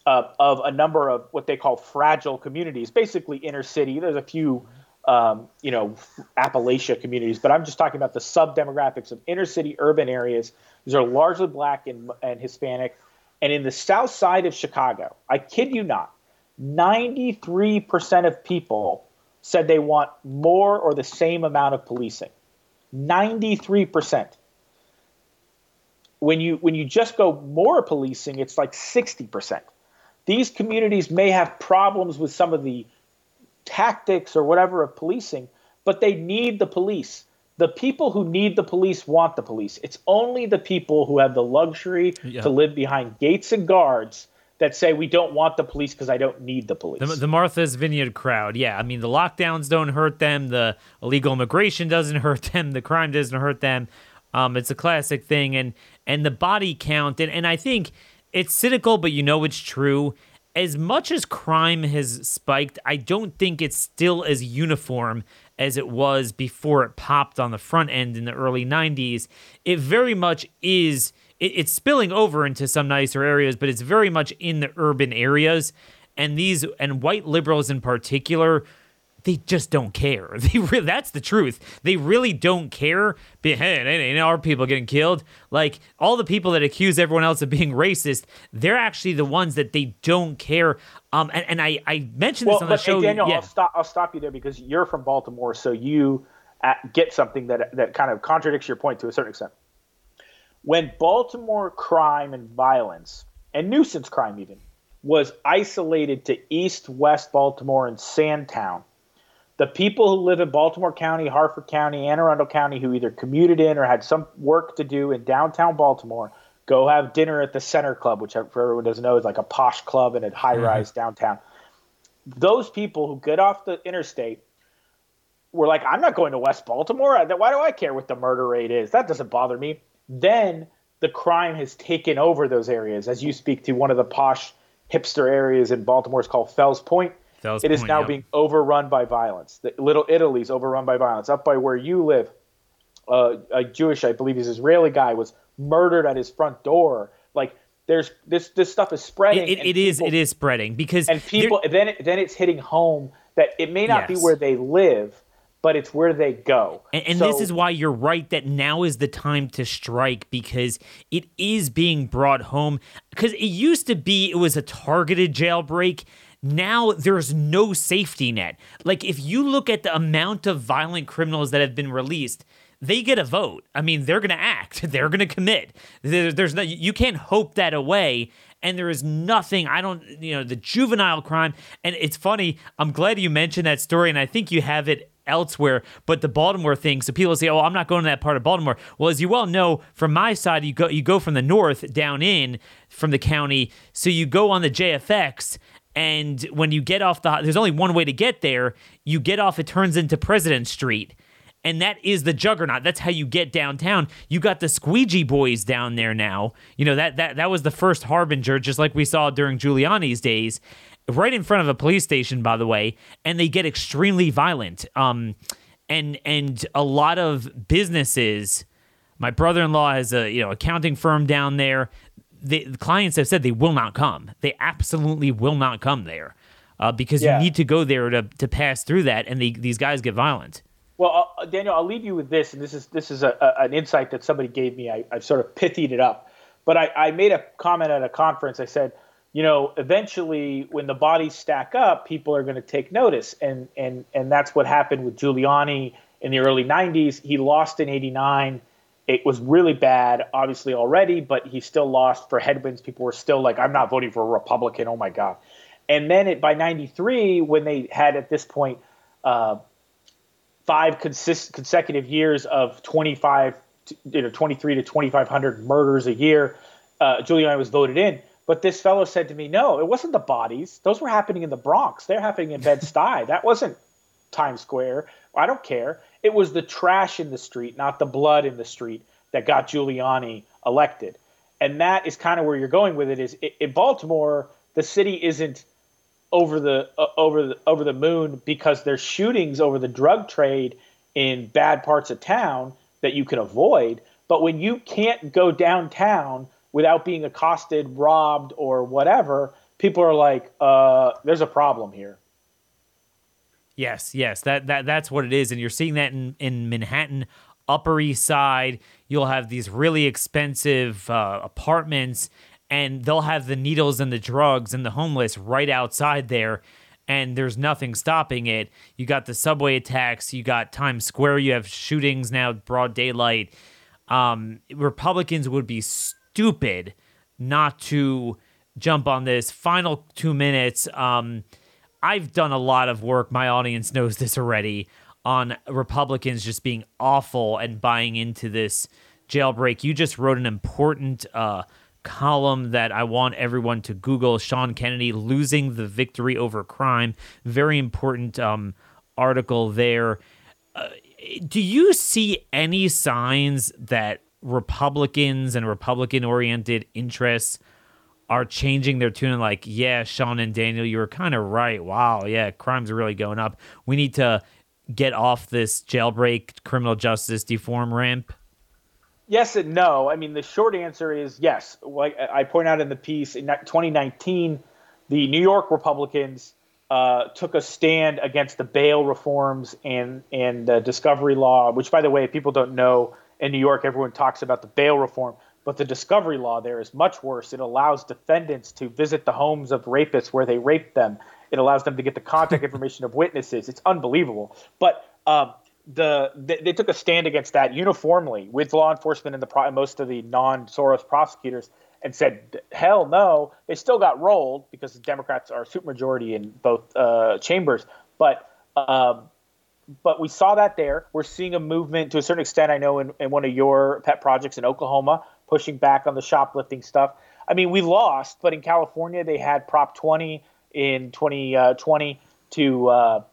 uh, of a number of what they call fragile communities, basically inner city. There's a few, um, you know, Appalachia communities, but I'm just talking about the sub demographics of inner city urban areas. These are largely black and, and Hispanic. And in the south side of Chicago, I kid you not, 93% of people said they want more or the same amount of policing. 93%. When you when you just go more policing, it's like 60%. These communities may have problems with some of the tactics or whatever of policing, but they need the police. The people who need the police want the police. It's only the people who have the luxury yeah. to live behind gates and guards that say we don't want the police because I don't need the police. The, the, Martha's Vineyard crowd, yeah. I mean, the lockdowns don't hurt them. The illegal immigration doesn't hurt them. The crime doesn't hurt them. Um, it's a classic thing, and and the body count, and and I think it's cynical, but you know it's true. As much as crime has spiked, I don't think it's still as uniform as it was before it popped on the front end in the early 90s. It very much is it, it's spilling over into some nicer areas, but it's very much in the urban areas. And these and white liberals in particular, they just don't care. They re- that's the truth. They really don't care. Hey, ain't our people getting killed. Like all the people that accuse everyone else of being racist, they're actually the ones that they don't care. Um, and, and I I mentioned well, this on the show. Hey Daniel, yeah. I'll stop. I'll stop you there because you're from Baltimore, so you uh, get something that that kind of contradicts your point to a certain extent when Baltimore crime and violence and nuisance crime even was isolated to East West Baltimore and Sandtown, the people who live in Baltimore County, Harford County, Anne Arundel County, who either commuted in or had some work to do in downtown Baltimore, go have dinner at the Center Club, which for everyone doesn't know is like a posh club in a high rise mm-hmm. downtown. Those people who get off the interstate were like, I'm not going to West Baltimore. Why do I care what the murder rate is? That doesn't bother me then the crime has taken over those areas. As you speak to one of the posh hipster areas in Baltimore, it's called Fells Point. It is Point, now being overrun by violence. The Little Italy's overrun by violence. Up by where you live, uh, a Jewish, I believe, he's Israeli guy was murdered at his front door. Like there's this this stuff is spreading. It, it, it is it is spreading because and people then it, then it's hitting home that it may not yes. be where they live, but it's where they go. And, and so, this is why you're right that now is the time to strike because it is being brought home. Because it used to be it was a targeted jailbreak. Now there's no safety net. Like if you look at the amount of violent criminals that have been released, they get a vote. I mean, they're going to act. They're going to commit. There, there's no, you can't hope that away. And there is nothing. I don't, you know, the juvenile crime. And it's funny. I'm glad you mentioned that story, and I think you have it elsewhere, but the Baltimore thing. So people say, "Oh, I'm not going to that part of Baltimore." Well, as you well know, from my side, you go you go from the north down in from the county, so you go on the JFX. And when you get off the, there's only one way to get there. You get off, it turns into President Street and that is the juggernaut. That's how you get downtown. You got the squeegee boys down there now. You know that that that was the first harbinger, just like we saw during Giuliani's days right in front of a police station, by the way, and they get extremely violent. Um, and and a lot of businesses. My brother-in-law has a you know accounting firm down there. The, the clients have said they will not come. They absolutely will not come there uh, because yeah. you need to go there to to pass through that, and they, these guys get violent. Well, uh, Daniel, I'll leave you with this, and this is this is a, a, an insight that somebody gave me. I, I've sort of pithied it up, but I, I made a comment at a conference. I said you know, eventually when the bodies stack up, people are going to take notice, and and and that's what happened with Giuliani in the early '90s. He lost in '89. It was really bad, obviously already, but he still lost for headwinds. People were still like, "I'm not voting for a Republican." Oh my god! And then it, by '93, when they had at this point uh, five consist- consecutive years of 25, to, you know, 23 to 2,500 murders a year, uh, Giuliani was voted in but this fellow said to me, no, it wasn't the bodies. Those were happening in the Bronx. They're happening in Bed-Stuy. that wasn't Times Square. I don't care. It was the trash in the street, not the blood in the street, that got Giuliani elected. And that is kind of where you're going with it. Is in Baltimore, the city isn't over the uh, over the over the moon because there's shootings over the drug trade in bad parts of town that you can avoid. But when you can't go downtown without being accosted, robbed, or whatever, people are like, uh, "There's a problem here." Yes, yes, that that that's what it is, and you're seeing that in in Manhattan, Upper East Side. You'll have these really expensive uh, apartments, and they'll have the needles and the drugs and the homeless right outside there. And there's nothing stopping it. You got the subway attacks. You got Times Square. You have shootings now, broad daylight. Um, Republicans would be stupid not to jump on this. Final two minutes. Um, I've done a lot of work. My audience knows this already on Republicans just being awful and buying into this jailbreak. You just wrote an important uh, column that I want everyone to Google. Sean Kennedy losing the victory over crime. Very important um, article there. Uh, do you see any signs that Republicans and Republican oriented interests are changing their tune and like, yeah, Sean and Daniel, you were kind of right. Wow, yeah, crimes are really going up. We need to get off this jailbreak criminal justice deform ramp. Yes and no. I mean, the short answer is yes. Like I point out in the piece, in 2019, the New York Republicans uh, took a stand against the bail reforms and and the discovery law, which, by the way, people don't know in New York, everyone talks about the bail reform, but the discovery law there is much worse. It allows defendants to visit the homes of rapists where they raped them. It allows them to get the contact information of witnesses. It's unbelievable. But um, the they, they, took a stand against that uniformly with law enforcement and the pro- most of the non-Soros prosecutors and said, "Hell no!" They still got rolled because the Democrats are supermajority in both uh, chambers, but. Um, but we saw that there. We're seeing a movement to a certain extent. I know in, in one of your pet projects in Oklahoma, pushing back on the shoplifting stuff. I mean, we lost, but in California, they had Prop 20 in 2020 uh, to uh,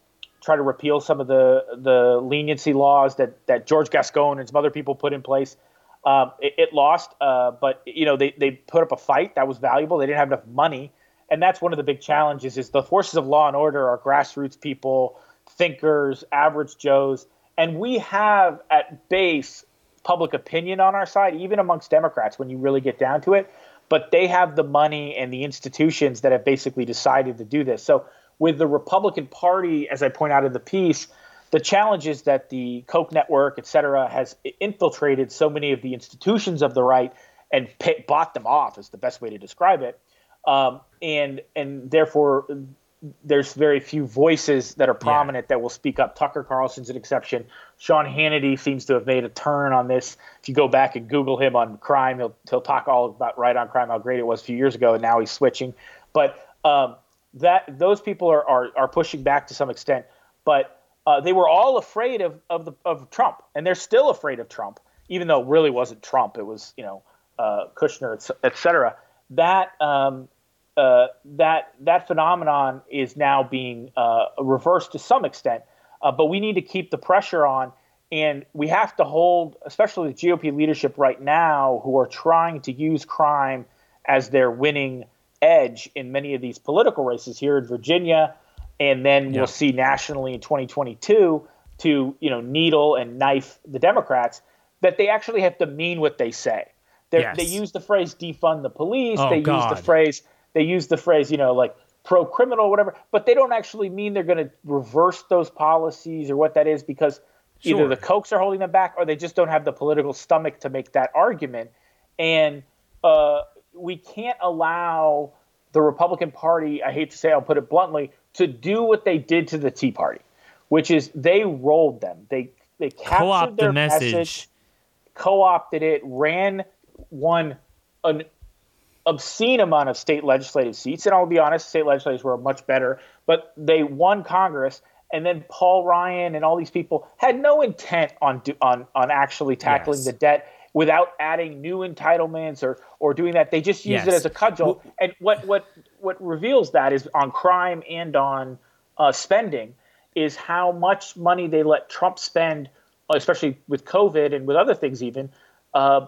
try to repeal some of the the leniency laws that that George Gascon and some other people put in place. Um, it, it, lost, uh, but you know they they put up a fight that was valuable. They didn't have enough money, and that's one of the big challenges. Is the forces of law and order are grassroots people thinkers, average Joes, and we have at base public opinion on our side, even amongst Democrats when you really get down to it. But they have the money and the institutions that have basically decided to do this. So with the Republican Party, as I point out in the piece, the challenge is that the Koch network, et cetera, has infiltrated so many of the institutions of the right and pay, bought them off is the best way to describe it. Um, and and therefore there's very few voices that are prominent yeah. that will speak up. Tucker Carlson's an exception. Sean Hannity seems to have made a turn on this. If you go back and Google him on crime, he'll he'll talk all about right on crime how great it was a few years ago, and now he's switching. But um, that those people are, are are pushing back to some extent. But uh, they were all afraid of of the of Trump, and they're still afraid of Trump, even though it really wasn't Trump. It was you know uh, Kushner, et cetera. That um, uh, that that phenomenon is now being uh, reversed to some extent. Uh, but we need to keep the pressure on, and we have to hold, especially the GOP leadership right now, who are trying to use crime as their winning edge in many of these political races here in Virginia, and then yeah. we'll see nationally in 2022 to you know needle and knife the Democrats. That they actually have to mean what they say. Yes. They use the phrase defund the police. Oh, they God. use the phrase they use the phrase, you know, like pro criminal, whatever, but they don't actually mean they're going to reverse those policies or what that is because sure. either the Kochs are holding them back or they just don't have the political stomach to make that argument. And uh, we can't allow the Republican Party, I hate to say, I'll put it bluntly, to do what they did to the Tea Party, which is they rolled them. They they captured Co-opt their the message. message, co-opted it, ran one an obscene amount of state legislative seats, and I'll be honest, state legislators were much better, but they won Congress. And then Paul Ryan and all these people had no intent on do, on on actually tackling Yes. the debt without adding new entitlements or or doing that. They just used it as a cudgel. And what what what reveals that is on crime and on uh, spending is how much money they let Trump spend, especially with COVID and with other things even, uh,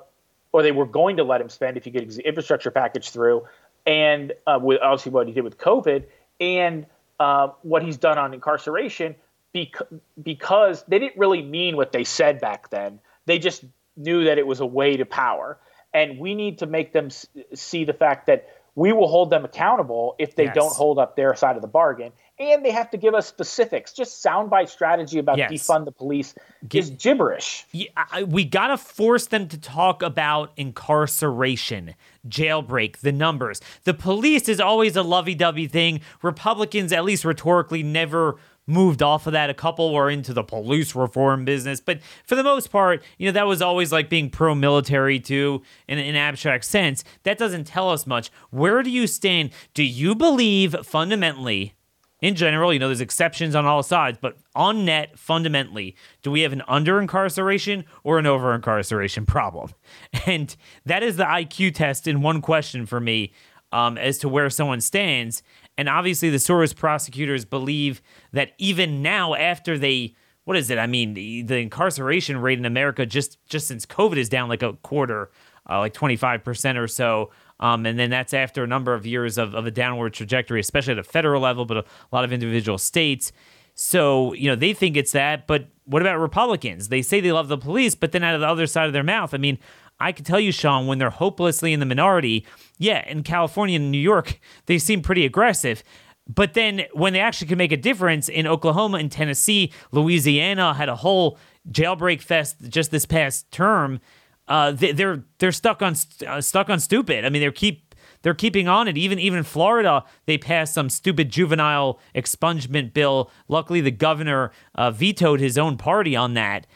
or they were going to let him spend if he gets the infrastructure package through, and uh, with obviously what he did with COVID and uh, what he's done on incarceration, bec- because they didn't really mean what they said back then. They just knew that it was a way to power, and we need to make them s- see the fact that we will hold them accountable if they Yes. don't hold up their side of the bargain, and they have to give us specifics. Just soundbite strategy about Yes. defund the police is gibberish. Yeah, I- we gotta force them to talk about incarceration, jailbreak, the numbers. The police is always a lovey-dovey thing. Republicans, at least rhetorically, never moved off of that. A couple were into the police reform business, but for the most part, you know, that was always like being pro-military too, in an abstract sense. That doesn't tell us much. Where do you stand? Do you believe fundamentally? In general, you know, there's exceptions on all sides, but on net, fundamentally, do we have an under incarceration or an over incarceration problem? And that is the IQ test in one question for me um, as to where someone stands. And obviously, the Soros prosecutors believe that even now, after they what is it? I mean, the, the incarceration rate in America just just since COVID is down like a quarter, uh, like 25% or so. Um, and then that's after a number of years of, of a downward trajectory, especially at a federal level, but a, lot of individual states. So, you know, they think it's that. But what about Republicans? They say they love the police, but then out of the other side of their mouth, I mean, I can tell you, Sean, when they're hopelessly in the minority, yeah, in California and New York, they seem pretty aggressive. But then when they actually can make a difference in Oklahoma and Tennessee, Louisiana had a whole jailbreak fest just this past term. Uh, they, they're they're stuck on uh, stuck on stupid. I mean, they're keep they're keeping on it. Even even Florida, they passed some stupid juvenile expungement bill. Luckily, the governor uh, vetoed his own party on that.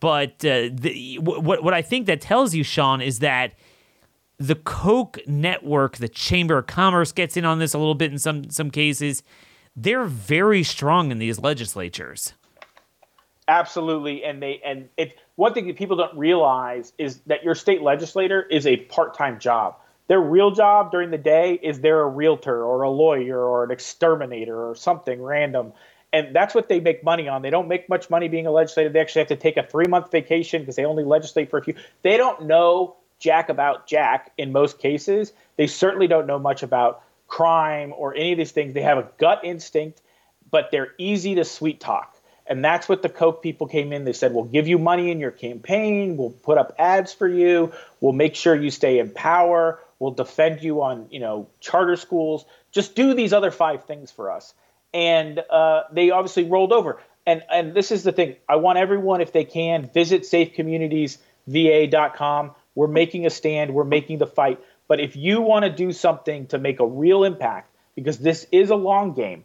But uh, the, what what I think that tells you, Sean, is that the Koch network, the Chamber of Commerce gets in on this a little bit in some some cases. They're very strong in these legislatures. Absolutely, and they and it. One thing that people don't realize is that your state legislator is a part-time job. Their real job during the day is they're a realtor or a lawyer or an exterminator or something random, and that's what they make money on. They don't make much money being a legislator. They actually have to take a three-month vacation because they only legislate for a few. They don't know jack about jack in most cases. They certainly don't know much about crime or any of these things. They have a gut instinct, but they're easy to sweet talk. And that's what the Koch people came in. They said, we'll give you money in your campaign. We'll put up ads for you. We'll make sure you stay in power. We'll defend you on, you know, charter schools. Just do these other five things for us. And uh, they obviously rolled over. And and this is the thing. I want everyone, if they can, visit safecommunitiesva.com. We're making a stand. We're making the fight. But if you want to do something to make a real impact, because this is a long game,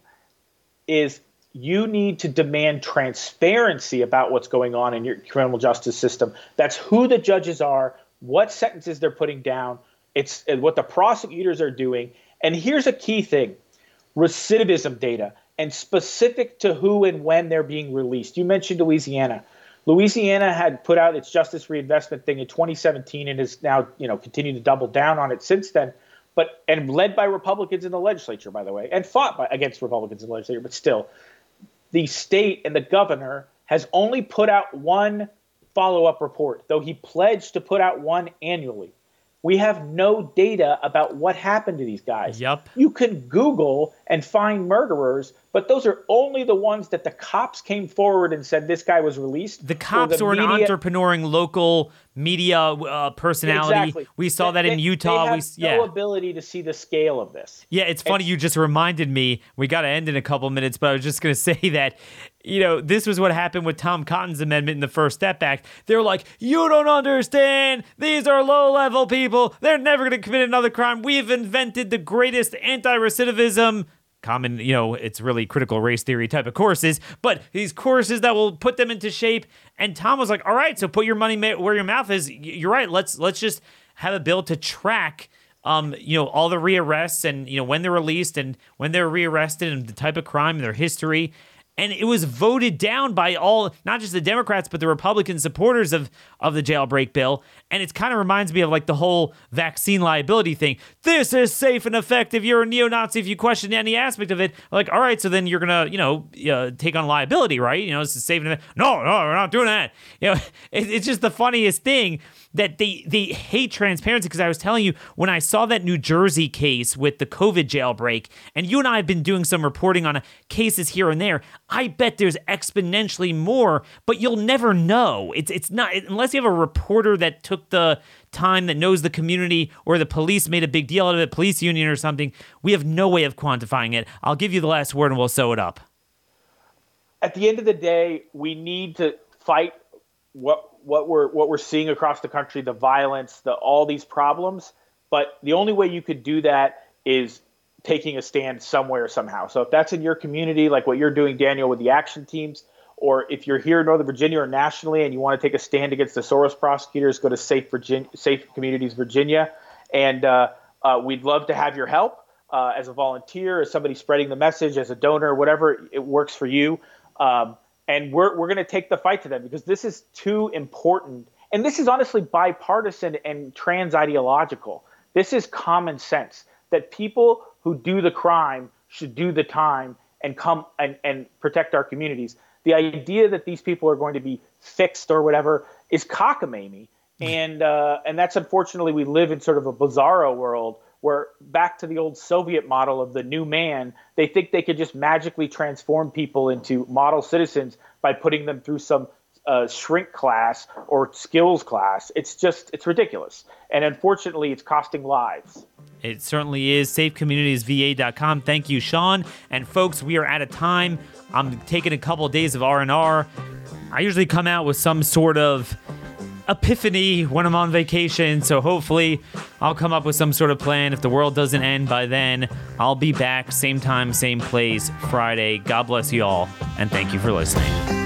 is you need to demand transparency about what's going on in your criminal justice system. That's who the judges are, what sentences they're putting down, it's what the prosecutors are doing. And here's a key thing recidivism data and specific to who and when they're being released. You mentioned Louisiana. Louisiana had put out its justice reinvestment thing in 2017 and has now, you know, continued to double down on it since then. But and led by Republicans in the legislature, by the way, and fought by, against Republicans in the legislature, but still, the state and the governor has only put out one follow-up report, though he pledged to put out one annually. We have no data about what happened to these guys. Yep. You can Google and find murderers, but those are only the ones that the cops came forward and said this guy was released. The or cops the or an media- entrepreneuring local media uh, personality. Exactly. We saw They- that in Utah. We have yeah. no ability to see the scale of this. Yeah, it's funny you just reminded me. We got to end in a couple minutes, but I was just going to say that you know, this was what happened with Tom Cotton's amendment in the First Step Act. They're like, you don't understand. These are low level people. They're never going to commit another crime. We've invented the greatest anti recidivism common, you know, it's really critical race theory type of courses, but these courses that will put them into shape. And Tom was like, "All right, so put your money where your mouth is. You're right. Let's let's just have a bill to track." Um, you know, all the rearrests and you know when they're released and when they're rearrested and the type of crime and their history and it was voted down by all not just the democrats but the republican supporters of of the jailbreak bill. And it kind of reminds me of like the whole vaccine liability thing. This is safe and effective. You're a neo-nazi if you question any aspect of it. Like all right so then you're gonna you know uh, take on liability right? You know this is safe and effective. no no we're not doing that. You know it, it's just the funniest thing that they they hate transparency because I was telling you when I saw that New Jersey case with the COVID jailbreak, and you and I have been doing some reporting on uh, cases here and there. I bet there's exponentially more, but you'll never know. It's it's not unless you have a reporter that took the time that knows the community or the police made a big deal out of it, police union or something. We have no way of quantifying it. I'll give you the last word and we'll sew it up. At the end of the day, we need to fight what what we're what we're seeing across the country, the violence, the all these problems. But the only way you could do that is taking a stand somewhere somehow. So if that's in your community, like what you're doing, Daniel, with the action teams, or if you're here in Northern Virginia or nationally and you want to take a stand against the Soros prosecutors, go to Safe Virginia, Safe Communities Virginia, and uh, uh, we'd love to have your help uh, as a volunteer, as somebody spreading the message, as a donor, whatever it works for you. Um, and we're we're going to take the fight to them because this is too important. And this is honestly bipartisan and trans ideological. This is common sense that people who do the crime should do the time and come and, and protect our communities. The idea that these people are going to be fixed or whatever is cockamamie. And uh, and that's unfortunately we live in sort of a bizarro world where back to the old Soviet model of the new man, they think they could just magically transform people into model citizens by putting them through some uh, shrink class or skills class. It's just, it's ridiculous. And unfortunately, it's costing lives. It certainly is. SafeCommunitiesVA.com. Thank you, Sean. And folks, we are out of time. I'm taking a couple of days of R&R. I usually come out with some sort of epiphany when I'm on vacation. So hopefully, I'll come up with some sort of plan. If the world doesn't end by then, I'll be back, same time, same place, Friday. God bless you all, and thank you for listening.